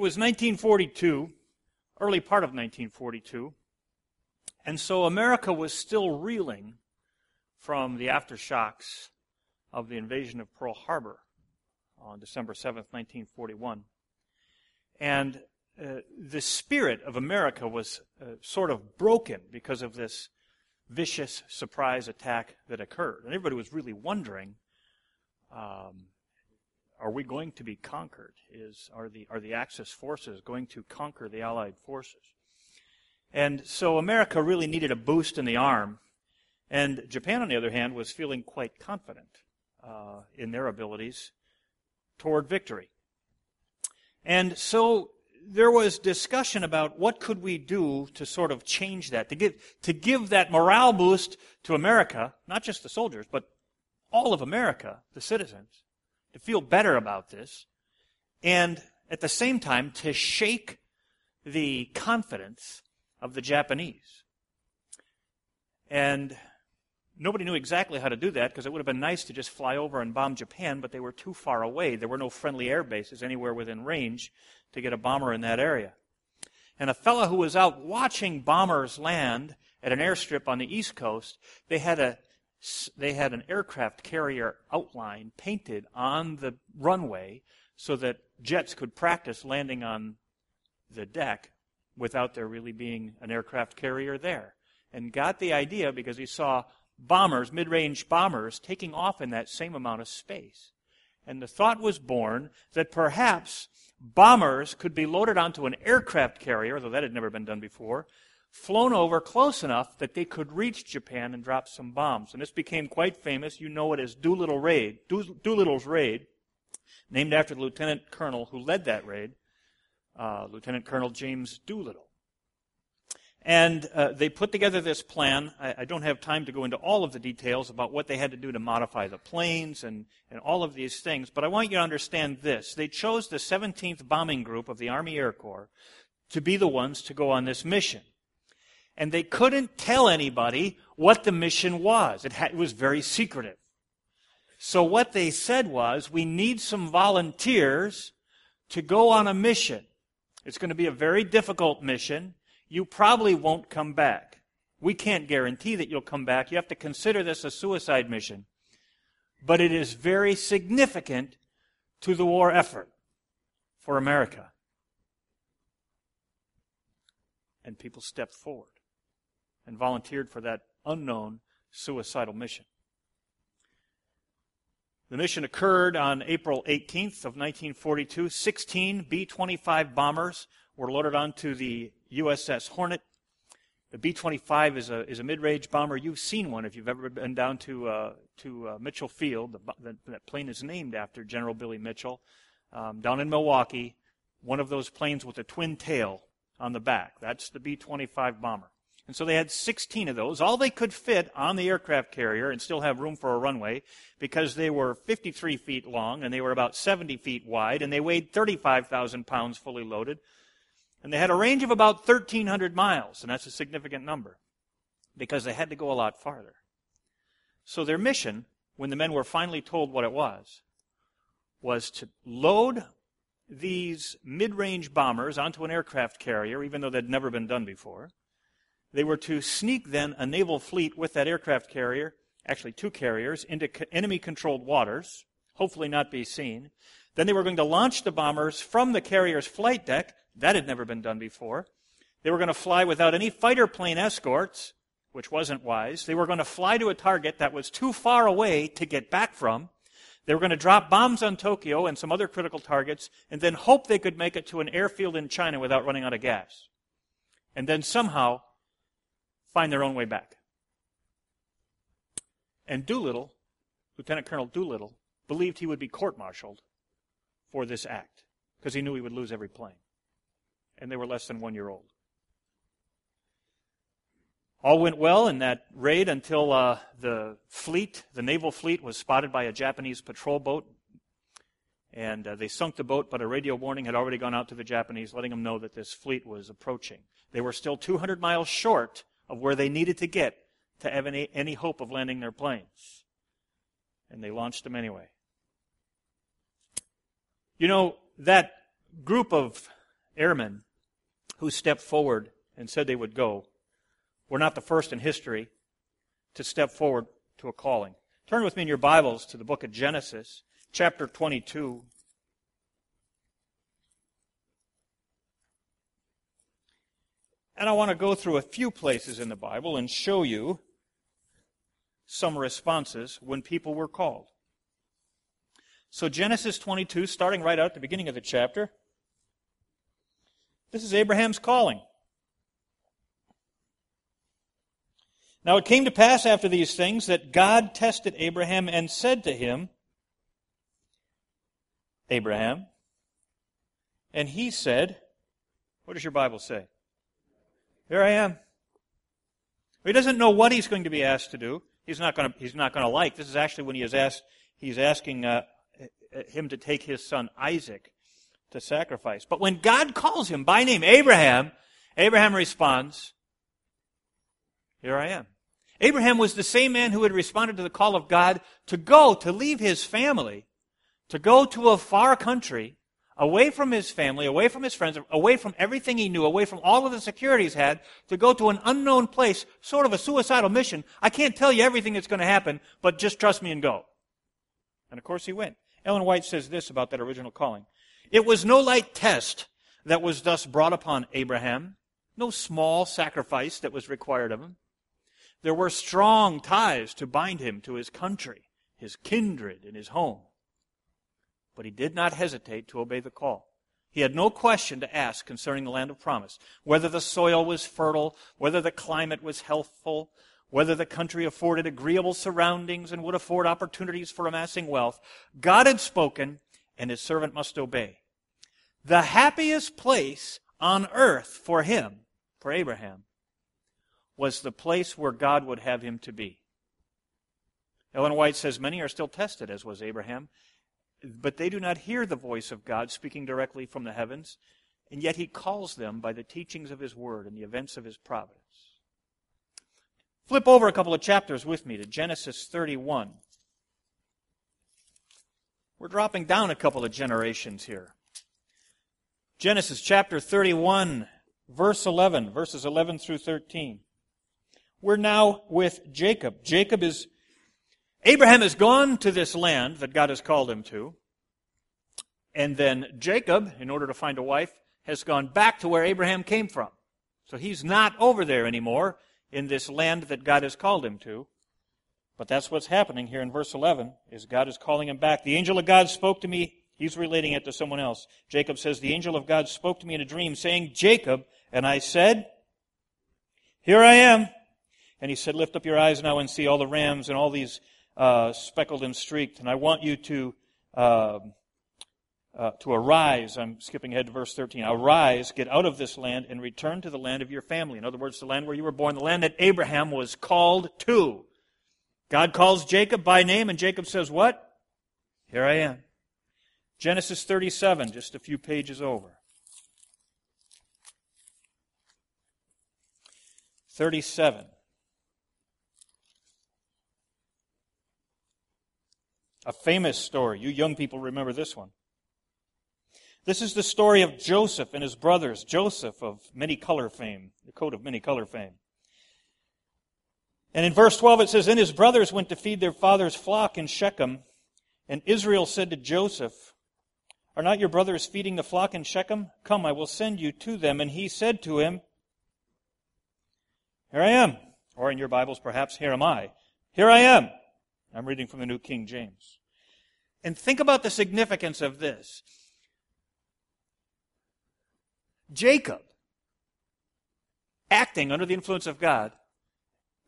was 1942, early part of 1942, and so America was still reeling from the aftershocks of the invasion of Pearl Harbor on December 7th, 1941. And uh, the spirit of America was uh, sort of broken because of this vicious surprise attack that occurred. And everybody was really wondering um, are we going to be conquered? Is, are, the, are the Axis forces going to conquer the Allied forces? And so America really needed a boost in the arm. And Japan, on the other hand, was feeling quite confident uh, in their abilities toward victory. And so there was discussion about what could we do to sort of change that, to give, to give that morale boost to America, not just the soldiers, but all of America, the citizens, to feel better about this, and at the same time to shake the confidence of the Japanese. And nobody knew exactly how to do that because it would have been nice to just fly over and bomb Japan, but they were too far away. There were no friendly air bases anywhere within range to get a bomber in that area. And a fellow who was out watching bombers land at an airstrip on the East Coast, they had a they had an aircraft carrier outline painted on the runway so that jets could practice landing on the deck without there really being an aircraft carrier there. And got the idea because he saw bombers, mid range bombers, taking off in that same amount of space. And the thought was born that perhaps bombers could be loaded onto an aircraft carrier, though that had never been done before, flown over close enough that they could reach Japan and drop some bombs. And this became quite famous. You know it as Doolittle Raid, Doolittle's Raid, named after the lieutenant colonel who led that raid, uh, Lieutenant Colonel James Doolittle. And uh, they put together this plan. I, I, don't have time to go into all of the details about what they had to do to modify the planes and, and all of these things, but I want you to understand this. They chose the 17th Bombing Group of the Army Air Corps to be the ones to go on this mission and they couldn't tell anybody what the mission was. It, had, it was very secretive. So what they said was, we need some volunteers to go on a mission. It's going to be a very difficult mission. You probably won't come back. We can't guarantee that you'll come back. You have to consider this a suicide mission. But it is very significant to the war effort for America. And people stepped forward and volunteered for that unknown suicidal mission. The mission occurred on April 18th of 1942. 16 B-25 bombers were loaded onto the USS Hornet. The B-25 is a, is a mid-range bomber. You've seen one if you've ever been down to, uh, to uh, Mitchell Field. The, the, that plane is named after General Billy Mitchell. Um, down in Milwaukee, one of those planes with a twin tail on the back. That's the B-25 bomber. And so they had 16 of those. All they could fit on the aircraft carrier and still have room for a runway because they were 53 feet long and they were about 70 feet wide and they weighed 35,000 pounds fully loaded. And they had a range of about 1,300 miles, and that's a significant number because they had to go a lot farther. So their mission, when the men were finally told what it was, was to load these mid range bombers onto an aircraft carrier, even though they'd never been done before they were to sneak then a naval fleet with that aircraft carrier, actually two carriers, into enemy controlled waters, hopefully not be seen. Then they were going to launch the bombers from the carrier's flight deck. That had never been done before. They were going to fly without any fighter plane escorts, which wasn't wise. They were going to fly to a target that was too far away to get back from. They were going to drop bombs on Tokyo and some other critical targets, and then hope they could make it to an airfield in China without running out of gas. And then somehow find their own way back. And Doolittle, Lieutenant Colonel Doolittle, believed he would be court martialed for this act because he knew he would lose every plane. And they were less than one year old. All went well in that raid until uh, the fleet, the naval fleet, was spotted by a Japanese patrol boat. And uh, they sunk the boat, but a radio warning had already gone out to the Japanese, letting them know that this fleet was approaching. They were still 200 miles short of where they needed to get to have any, any hope of landing their planes. And they launched them anyway. You know, that group of airmen who stepped forward and said they would go were not the first in history to step forward to a calling. Turn with me in your Bibles to the book of Genesis, chapter 22. And I want to go through a few places in the Bible and show you some responses when people were called. So, Genesis 22, starting right out at the beginning of the chapter, this is Abraham's calling. Now it came to pass after these things that God tested Abraham and said to him, Abraham. And he said, What does your Bible say? Here I am. He doesn't know what he's going to be asked to do. He's not going to, he's not going to like. This is actually when he is asked, he's asking uh, him to take his son Isaac to sacrifice. But when God calls him by name, Abraham, Abraham responds, here I am. Abraham was the same man who had responded to the call of God to go, to leave his family, to go to a far country, away from his family, away from his friends, away from everything he knew, away from all of the security he's had, to go to an unknown place, sort of a suicidal mission. I can't tell you everything that's going to happen, but just trust me and go. And of course he went. Ellen White says this about that original calling. It was no light test that was thus brought upon Abraham, no small sacrifice that was required of him. There were strong ties to bind him to his country, his kindred, and his home. But he did not hesitate to obey the call. He had no question to ask concerning the land of promise, whether the soil was fertile, whether the climate was healthful, whether the country afforded agreeable surroundings and would afford opportunities for amassing wealth. God had spoken, and his servant must obey. The happiest place on earth for him, for Abraham, was the place where God would have him to be. Ellen White says many are still tested, as was Abraham, but they do not hear the voice of God speaking directly from the heavens, and yet he calls them by the teachings of his word and the events of his providence. Flip over a couple of chapters with me to Genesis 31. We're dropping down a couple of generations here. Genesis chapter 31, verse 11, verses 11 through 13. We're now with Jacob. Jacob is, Abraham has gone to this land that God has called him to. And then Jacob, in order to find a wife, has gone back to where Abraham came from. So he's not over there anymore in this land that God has called him to. But that's what's happening here in verse 11, is God is calling him back. The angel of God spoke to me. He's relating it to someone else. Jacob says, The angel of God spoke to me in a dream, saying, Jacob. And I said, Here I am. And he said, Lift up your eyes now and see all the rams and all these uh, speckled and streaked. And I want you to, uh, uh, to arise. I'm skipping ahead to verse 13. Arise, get out of this land, and return to the land of your family. In other words, the land where you were born, the land that Abraham was called to. God calls Jacob by name, and Jacob says, What? Here I am. Genesis 37, just a few pages over. 37. A famous story. You young people remember this one. This is the story of Joseph and his brothers. Joseph of many color fame, the coat of many color fame. And in verse 12 it says, Then his brothers went to feed their father's flock in Shechem. And Israel said to Joseph, Are not your brothers feeding the flock in Shechem? Come, I will send you to them. And he said to him, Here I am. Or in your Bibles, perhaps, Here am I. Here I am. I'm reading from the New King James. And think about the significance of this. Jacob, acting under the influence of God,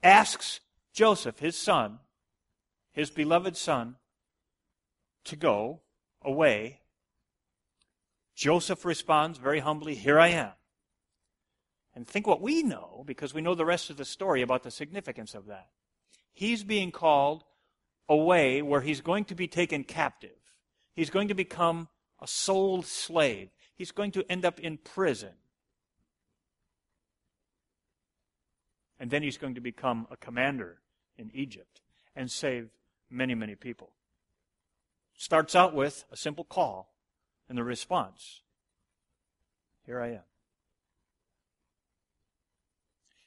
asks Joseph, his son, his beloved son, to go away. Joseph responds very humbly, Here I am. And think what we know, because we know the rest of the story about the significance of that. He's being called a way where he's going to be taken captive. He's going to become a sold slave. He's going to end up in prison. And then he's going to become a commander in Egypt and save many, many people. Starts out with a simple call and the response Here I am.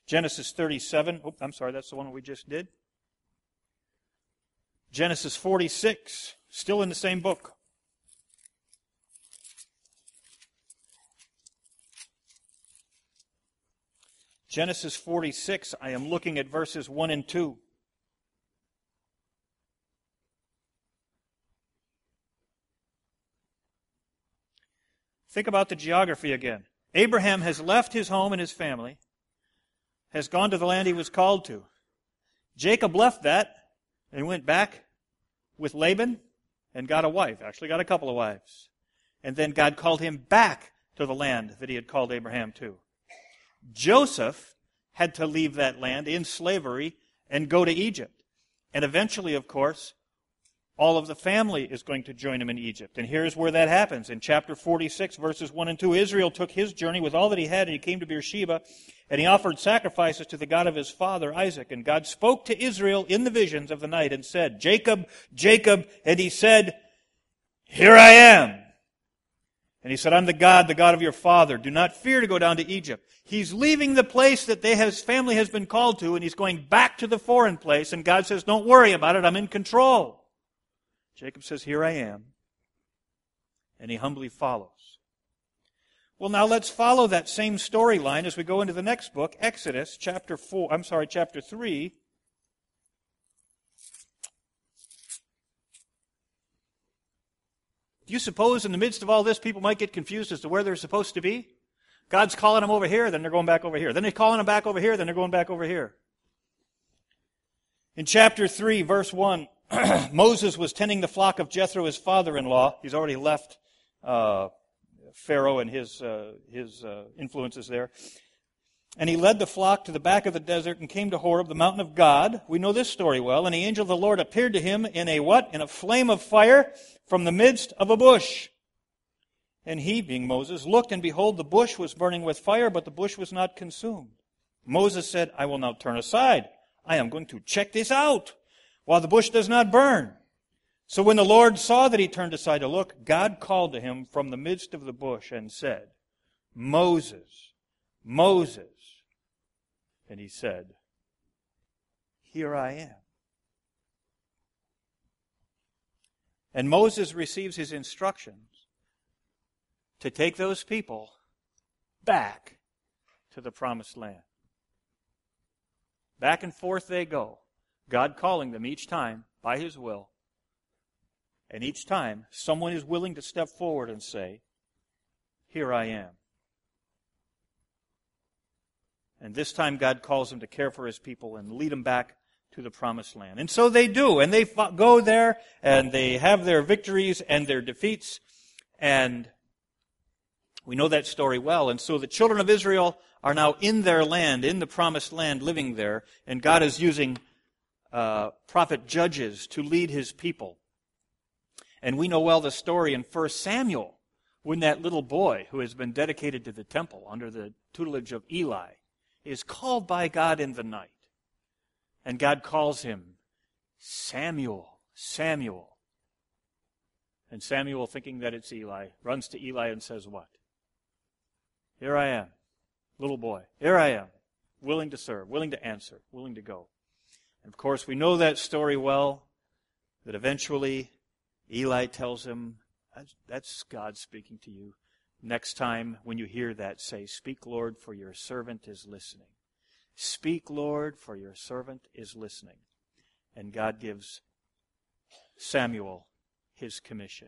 Genesis 37. Oh, I'm sorry, that's the one we just did. Genesis 46, still in the same book. Genesis 46, I am looking at verses 1 and 2. Think about the geography again. Abraham has left his home and his family, has gone to the land he was called to. Jacob left that and went back with Laban and got a wife, actually got a couple of wives. And then God called him back to the land that he had called Abraham to. Joseph had to leave that land in slavery and go to Egypt. And eventually, of course, all of the family is going to join him in Egypt. And here's where that happens. In chapter 46, verses 1 and 2, Israel took his journey with all that he had, and he came to Beersheba, and he offered sacrifices to the God of his father, Isaac. And God spoke to Israel in the visions of the night and said, Jacob, Jacob, and he said, Here I am. And he said, I'm the God, the God of your father. Do not fear to go down to Egypt. He's leaving the place that they, his family has been called to, and he's going back to the foreign place, and God says, Don't worry about it, I'm in control. Jacob says, Here I am. And he humbly follows. Well, now let's follow that same storyline as we go into the next book, Exodus chapter 4, I'm sorry, chapter 3. Do you suppose in the midst of all this people might get confused as to where they're supposed to be? God's calling them over here, then they're going back over here. Then he's calling them back over here, then they're going back over here. In chapter 3, verse 1, Moses was tending the flock of Jethro, his father-in-law. He's already left uh, Pharaoh and his uh, his uh, influences there. And he led the flock to the back of the desert and came to Horeb, the mountain of God. We know this story well. And the angel of the Lord appeared to him in a what? In a flame of fire from the midst of a bush. And he, being Moses, looked, and behold, the bush was burning with fire, but the bush was not consumed. Moses said, I will now turn aside. I am going to check this out while the bush does not burn. So when the Lord saw that he turned aside to look, God called to him from the midst of the bush and said, Moses, Moses. And he said, Here I am. And Moses receives his instructions to take those people back to the promised land. Back and forth they go. God calling them each time by His will. And each time, someone is willing to step forward and say, Here I am. And this time, God calls them to care for His people and lead them back to the promised land. And so they do. And they go there and they have their victories and their defeats. And we know that story well. And so the children of Israel are now in their land, in the promised land, living there. And God is using uh, prophet Judges to lead his people. And we know well the story in 1 Samuel when that little boy who has been dedicated to the temple under the tutelage of Eli is called by God in the night. And God calls him Samuel, Samuel. And Samuel, thinking that it's Eli, runs to Eli and says, What? Here I am, little boy. Here I am, willing to serve, willing to answer, willing to go. And of course, we know that story well, that eventually Eli tells him, That's God speaking to you. Next time when you hear that, say, Speak, Lord, for your servant is listening. Speak, Lord, for your servant is listening. And God gives Samuel his commission.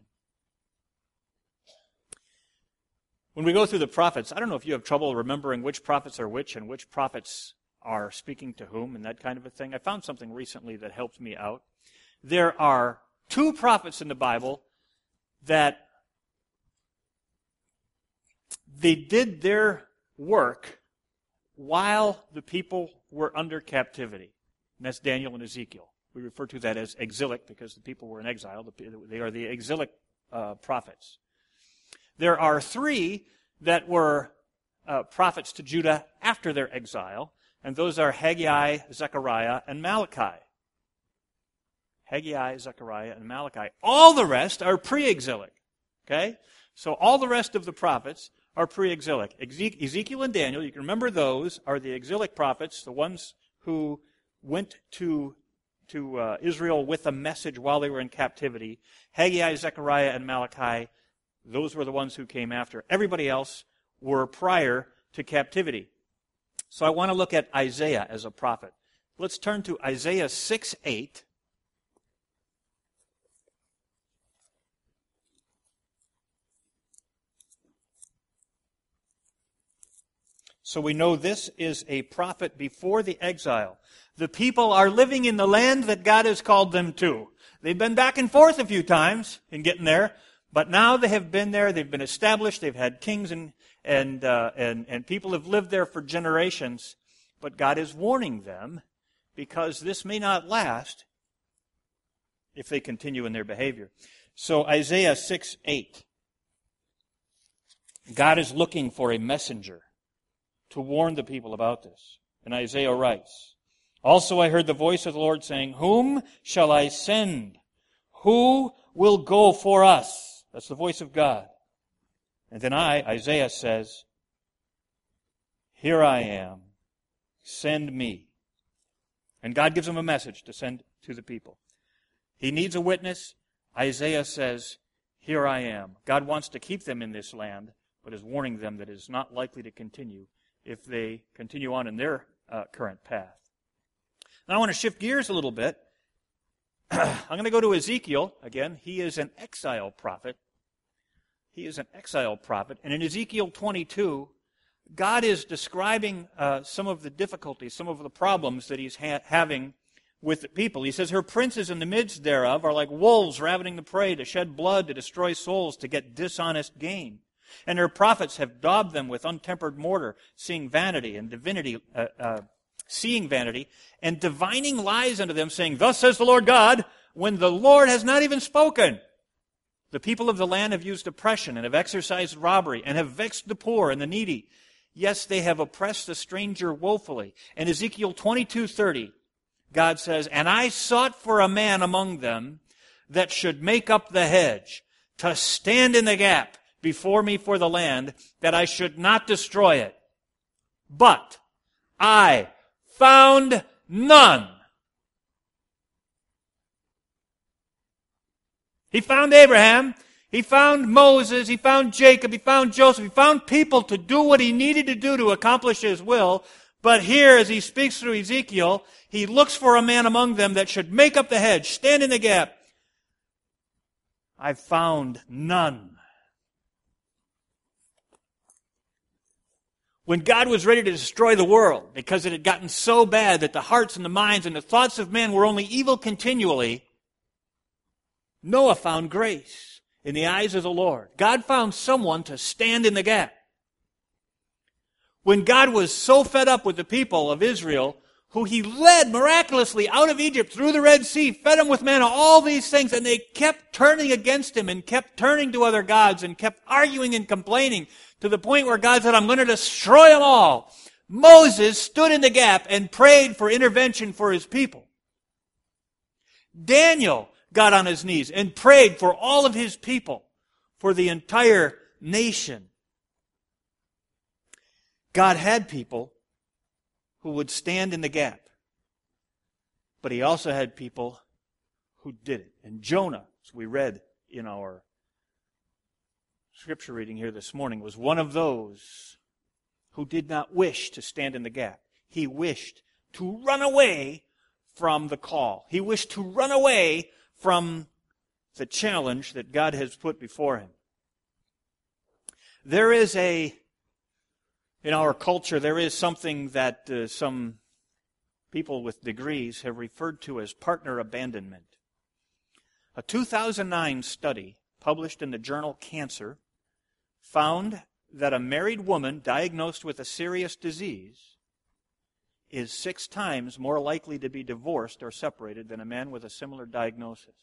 When we go through the prophets, I don't know if you have trouble remembering which prophets are which and which prophets are speaking to whom and that kind of a thing. I found something recently that helped me out. There are two prophets in the Bible that they did their work while the people were under captivity. And that's Daniel and Ezekiel. We refer to that as exilic because the people were in exile. They are the exilic uh, prophets. There are three that were uh, prophets to Judah after their exile and those are Haggai, Zechariah, and Malachi. Haggai, Zechariah, and Malachi. All the rest are pre exilic. Okay? So all the rest of the prophets are pre exilic. Ezekiel and Daniel, you can remember those, are the exilic prophets, the ones who went to, to uh, Israel with a message while they were in captivity. Haggai, Zechariah, and Malachi, those were the ones who came after. Everybody else were prior to captivity. So I want to look at Isaiah as a prophet. Let's turn to Isaiah 6 8. So we know this is a prophet before the exile. The people are living in the land that God has called them to. They've been back and forth a few times in getting there, but now they have been there. They've been established. They've had kings and, and, uh, and, and people have lived there for generations. But God is warning them because this may not last if they continue in their behavior. So Isaiah 6 8. God is looking for a messenger to warn the people about this. And Isaiah writes, Also I heard the voice of the Lord saying, Whom shall I send? Who will go for us? That's the voice of God. And then I, Isaiah says, Here I am. Send me. And God gives him a message to send to the people. He needs a witness. Isaiah says, Here I am. God wants to keep them in this land, but is warning them that it is not likely to continue if they continue on in their uh, current path. Now I want to shift gears a little bit. I'm going to go to Ezekiel again. He is an exile prophet. He is an exile prophet. And in Ezekiel 22, God is describing uh, some of the difficulties, some of the problems that he's ha- having with the people. He says, Her princes in the midst thereof are like wolves ravening the prey to shed blood, to destroy souls, to get dishonest gain. And her prophets have daubed them with untempered mortar, seeing vanity and divinity, uh, uh, seeing vanity, and divining lies unto them, saying, Thus says the Lord God, when the Lord has not even spoken. The people of the land have used oppression and have exercised robbery and have vexed the poor and the needy. Yes, they have oppressed the stranger woefully. In Ezekiel 22:30, God says, "And I sought for a man among them that should make up the hedge, to stand in the gap before me for the land, that I should not destroy it. But I found none. He found Abraham. He found Moses. He found Jacob. He found Joseph. He found people to do what he needed to do to accomplish his will. But here, as he speaks through Ezekiel, he looks for a man among them that should make up the hedge, stand in the gap. I found none. when God was ready to destroy the world because it had gotten so bad that the hearts and the minds and the thoughts of men were only evil continually, Noah found grace in the eyes of the Lord. God found someone to stand in the gap. When God was so fed up with the people of Israel, who he led miraculously out of Egypt through the Red Sea, fed them with manna, all these things, and they kept turning against him and kept turning to other gods and kept arguing and complaining to the point where God said, I'm going to destroy them all. Moses stood in the gap and prayed for intervention for his people. Daniel got on his knees and prayed for all of his people, for the entire nation. God had people who would stand in the gap, but he also had people who did it. And Jonah, as we read in our scripture reading here this morning was one of those who did not wish to stand in the gap. He wished to run away from the call. He wished to run away from the challenge that God has put before him. There is a, in our culture, there is something that uh, some people with degrees have referred to as partner abandonment. A 2009 study published in the journal Cancer found that a married woman diagnosed with a serious disease is six times more likely to be divorced or separated than a man with a similar diagnosis.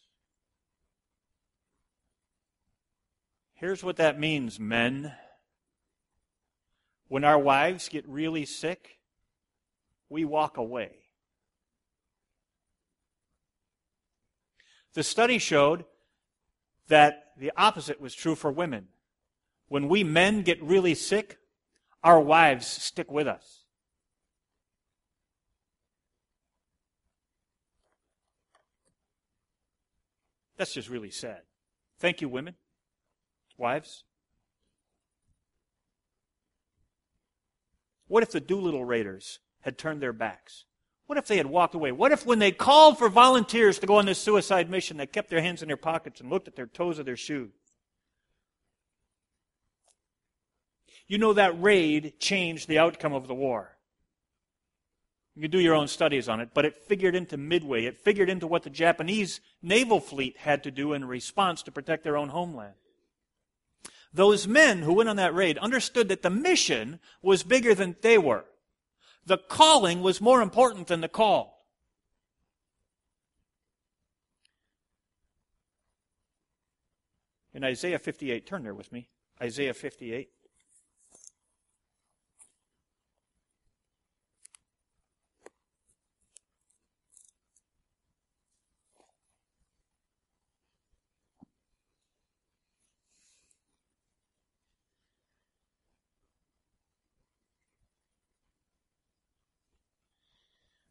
Here's what that means, men. When our wives get really sick, we walk away. The study showed that the opposite was true for women. when we men get really sick, our wives stick with us. That's just really sad. Thank you, women, wives. What if the Doolittle Raiders had turned their backs? What if they had walked away? What if when they called for volunteers to go on this suicide mission, they kept their hands in their pockets and looked at their toes of their shoes? You know that raid changed the outcome of the war. You can do your own studies on it, but it figured into Midway. It figured into what the Japanese naval fleet had to do in response to protect their own homeland. Those men who went on that raid understood that the mission was bigger than they were. The calling was more important than the call. In Isaiah 58, turn there with me. Isaiah 58.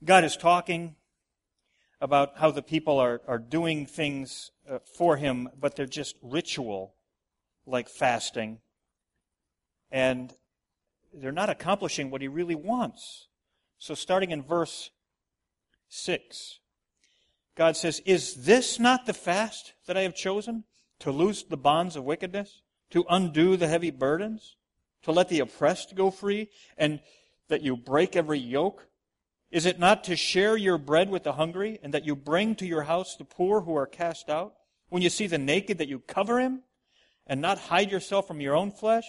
God is talking about how the people are, are doing things uh, for Him, but they're just ritual, like fasting. And they're not accomplishing what He really wants. So, starting in verse 6, God says, Is this not the fast that I have chosen? To loose the bonds of wickedness? To undo the heavy burdens? To let the oppressed go free? And that you break every yoke? Is it not to share your bread with the hungry, and that you bring to your house the poor who are cast out? When you see the naked, that you cover him, and not hide yourself from your own flesh?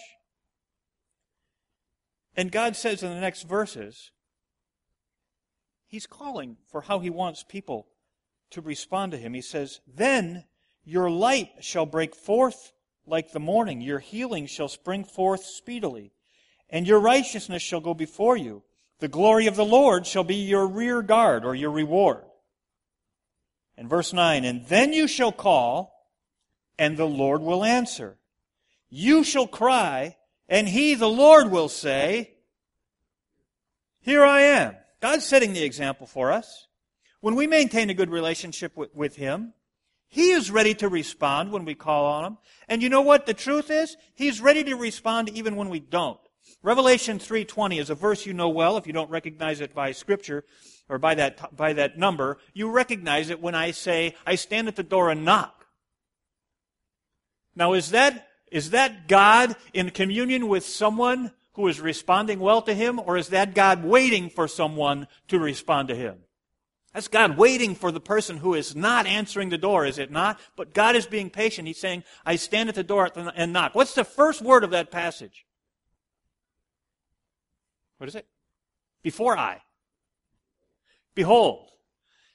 And God says in the next verses, He's calling for how He wants people to respond to Him. He says, Then your light shall break forth like the morning, your healing shall spring forth speedily, and your righteousness shall go before you. The glory of the Lord shall be your rear guard or your reward. And verse 9, and then you shall call, and the Lord will answer. You shall cry, and he, the Lord, will say, Here I am. God's setting the example for us. When we maintain a good relationship with, with Him, He is ready to respond when we call on Him. And you know what the truth is? He's ready to respond even when we don't. Revelation 3:20 is a verse you know well if you don't recognize it by scripture or by that by that number, you recognize it when I say I stand at the door and knock. Now is that is that God in communion with someone who is responding well to him or is that God waiting for someone to respond to him? That's God waiting for the person who is not answering the door, is it not? But God is being patient. He's saying, I stand at the door and knock. What's the first word of that passage? What is it? Before I. Behold.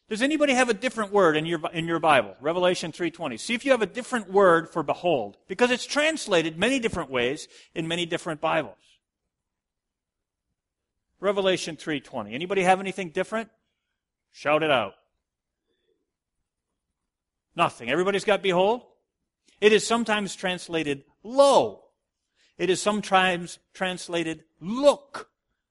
Does anybody have a different word in your, in your Bible? Revelation 3.20. See if you have a different word for behold. Because it's translated many different ways in many different Bibles. Revelation 3.20. Anybody have anything different? Shout it out. Nothing. Everybody's got behold? It is sometimes translated lo. It is sometimes translated look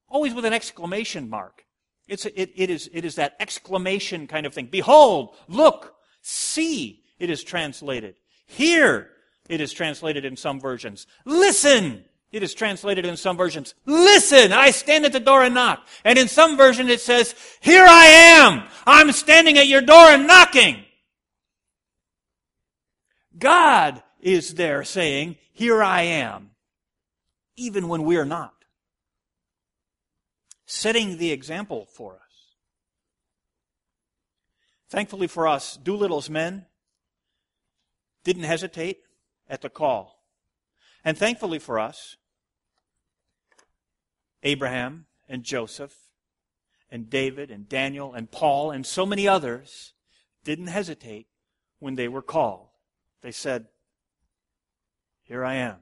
always with an exclamation mark. It's, it, it, is, it is that exclamation kind of thing. Behold, look, see, it is translated. Hear, it is translated in some versions. Listen, it is translated in some versions. Listen, I stand at the door and knock. And in some version it says, Here I am. I'm standing at your door and knocking. God is there saying, Here I am. Even when we are not setting the example for us. Thankfully for us, Doolittle's men didn't hesitate at the call. And thankfully for us, Abraham and Joseph and David and Daniel and Paul and so many others didn't hesitate when they were called. They said, Here I am.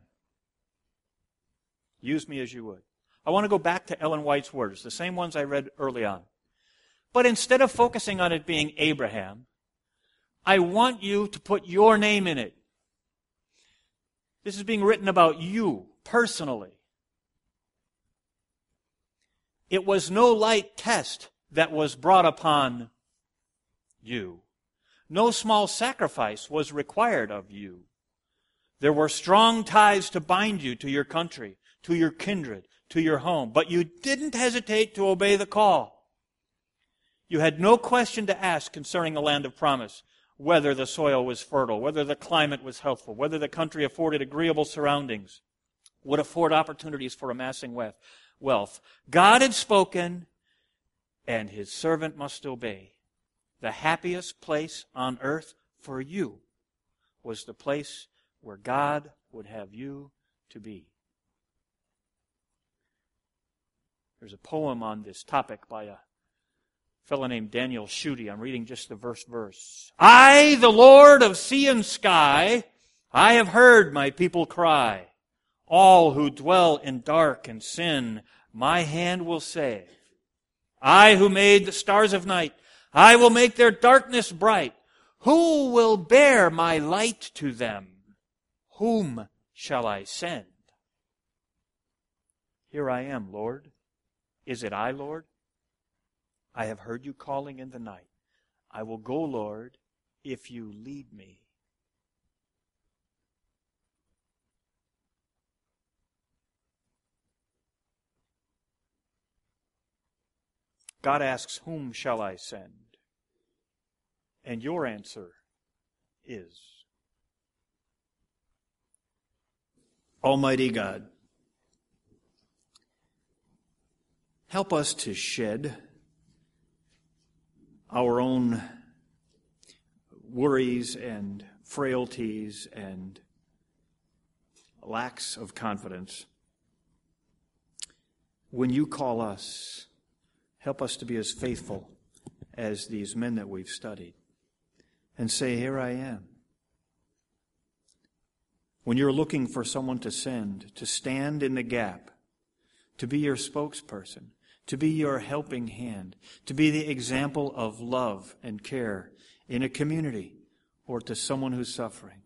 Use me as you would. I want to go back to Ellen White's words, the same ones I read early on. But instead of focusing on it being Abraham, I want you to put your name in it. This is being written about you personally. It was no light test that was brought upon you. No small sacrifice was required of you. There were strong ties to bind you to your country, to your kindred, to your home, but you didn't hesitate to obey the call. You had no question to ask concerning the land of promise, whether the soil was fertile, whether the climate was healthful, whether the country afforded agreeable surroundings, would afford opportunities for amassing wealth. God had spoken, and his servant must obey. The happiest place on earth for you was the place where God would have you to be. There's a poem on this topic by a fellow named Daniel Schutte. I'm reading just the verse verse. I, the Lord of sea and sky, I have heard my people cry. All who dwell in dark and sin, my hand will save. I who made the stars of night, I will make their darkness bright. Who will bear my light to them? Whom shall I send? Here I am, Lord. Is it I, Lord? I have heard you calling in the night. I will go, Lord, if you lead me. God asks, Whom shall I send? And your answer is Almighty God, help us to shed our own worries and frailties and lacks of confidence. When you call us, help us to be as faithful as these men that we've studied and say, Here I am. When you're looking for someone to send, to stand in the gap, to be your spokesperson, to be your helping hand, to be the example of love and care in a community or to someone who's suffering.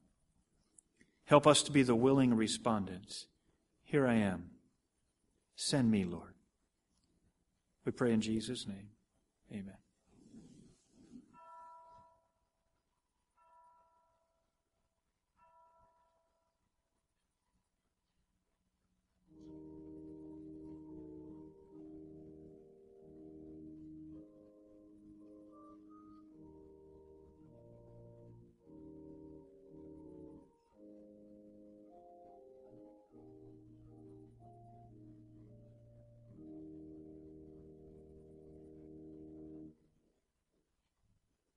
Help us to be the willing respondents. Here I am. Send me, Lord. We pray in Jesus' name. Amen.